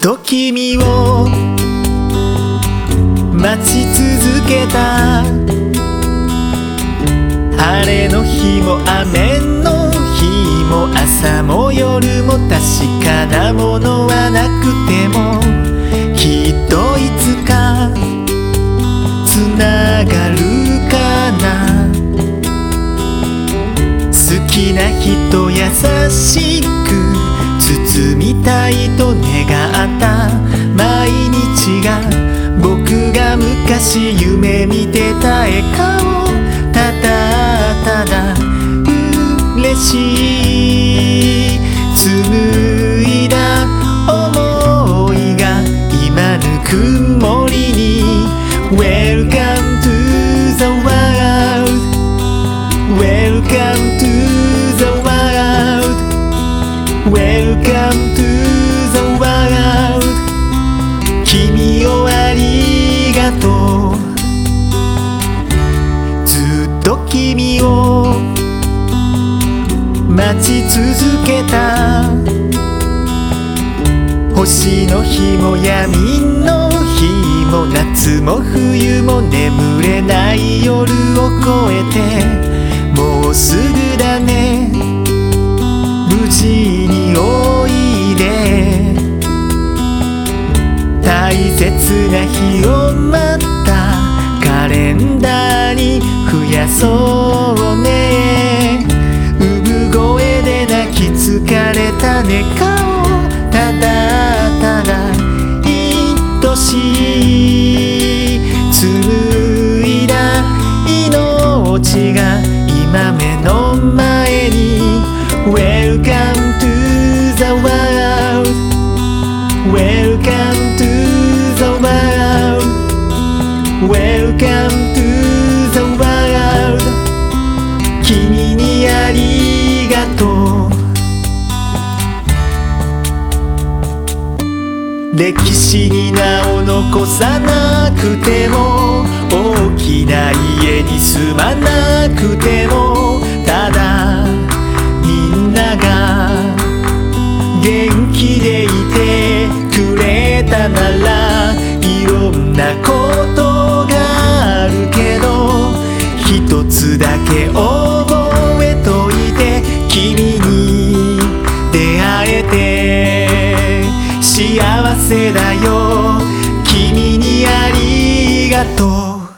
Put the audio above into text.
と君を待ち続けた。晴れの日も雨の日も朝も夜も確かなものはなくてもきっといつかつながるかな。好きな人優しく包みたいと願った毎日が僕が昔夢見てた笑顔ただただ嬉しい紡いだ想いが今ぬくもりに。とずっと君を待ち続けた。星の日も闇の日も夏も冬も眠れない夜を越えてもうすぐだね。大切な日をまた。カレンダーに増やそうね。産声で泣き疲れた寝顔ただただ愛しい紡いだ命が今目の前に。歴史に名を残さなくても大きな家に住まなくてもただみんなが元気でいてくれたならいろんなことがあるけど一つだけ覚えといて君に出会えて。幸せだよ。君にありがとう。